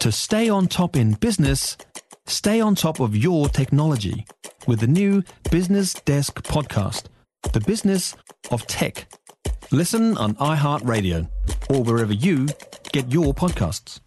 To stay on top in business, stay on top of your technology with the new Business Desk podcast, The Business of Tech. Listen on iHeartRadio or wherever you get your podcasts.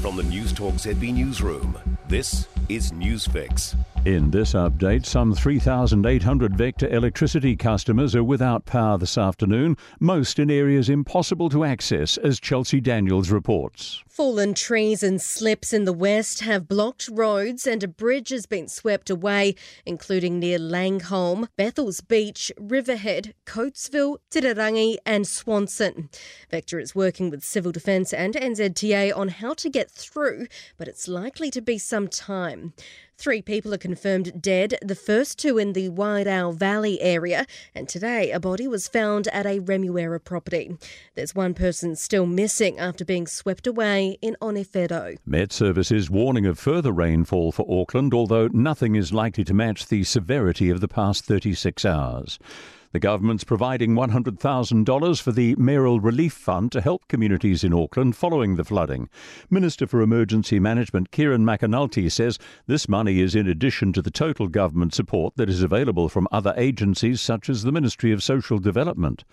From the Newstalk ZB Newsroom, this is Newsfix. In this update, some 3,800 Vector electricity customers are without power this afternoon, most in areas impossible to access, as Chelsea Daniels reports. Fallen trees and slips in the west have blocked roads and a bridge has been swept away, including near Laingholm, Bethells Beach, Riverhead, Coatesville, Titirangi and Swanson. Vector is working with Civil Defence and NZTA on how to get through, but it's likely to be some time. Three people are confirmed dead, the first two in the Wairau Valley area, and today a body was found at a Remuera property. There's one person still missing after being swept away in Onewhero. Met Service is warning of further rainfall for Auckland, although nothing is likely to match the severity of the past 36 hours. The government's providing $100,000 for the Mayoral Relief Fund to help communities in Auckland following the flooding. Minister for Emergency Management Kieran McAnulty says this money is in addition to the total government support that is available from other agencies such as the Ministry of Social Development.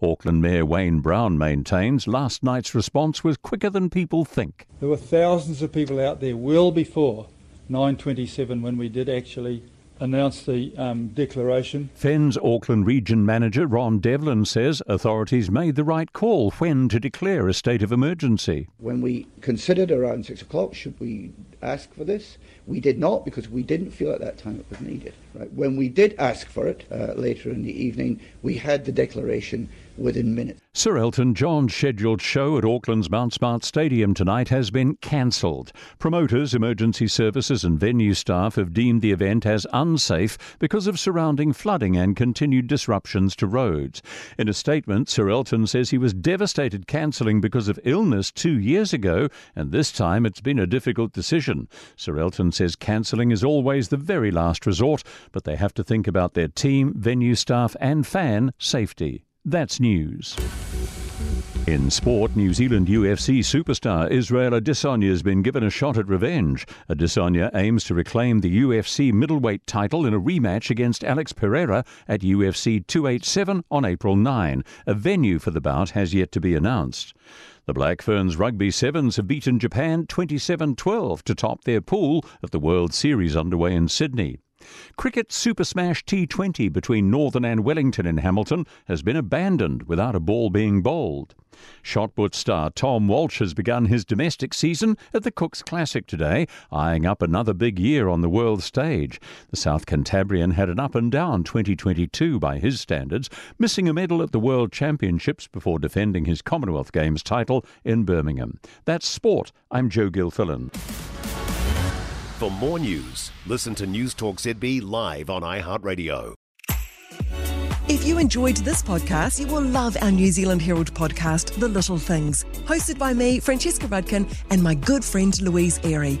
Auckland Mayor Wayne Brown maintains last night's response was quicker than people think. There were thousands of people out there well before 927 when we did actually announced the um, declaration. FENZ Auckland Region Manager Ron Devlin says authorities made the right call when to declare a state of emergency. When we considered around six o'clock, should we ask for this? We did not because we didn't feel at that time it was needed. Right? When we did ask for it uh, later in the evening, we had the declaration within minutes. Sir Elton John's scheduled show at Auckland's Mount Smart Stadium tonight has been cancelled. Promoters, emergency services, and venue staff have deemed the event as unsafe because of surrounding flooding and continued disruptions to roads. In a statement, Sir Elton says he was devastated cancelling because of illness two years ago, and this time it's been a difficult decision. Sir Elton says cancelling is always the very last resort, but they have to think about their team, venue staff, and fan safety. That's news. In sport, New Zealand UFC superstar Israel Adesanya has been given a shot at revenge. Adesanya aims to reclaim the UFC middleweight title in a rematch against Alex Pereira at UFC 287 on April 9. A venue for the bout has yet to be announced. The Black Ferns Rugby Sevens have beaten Japan 27 12 to top their pool at the World Series underway in Sydney. Cricket Super Smash T20 between Northern and Wellington in Hamilton has been abandoned without a ball being bowled. Shotput star Tom Walsh has begun his domestic season at the Cook's Classic today, eyeing up another big year on the world stage. The South Cantabrian had an up and down 2022 by his standards, missing a medal at the World Championships before defending his Commonwealth Games title in Birmingham. That's sport. I'm Joe Gilfillan. For more news, listen to Newstalk ZB live on iHeartRadio. If you enjoyed this podcast, you will love our New Zealand Herald podcast, The Little Things, hosted by me, Francesca Rudkin, and my good friend Louise Airy.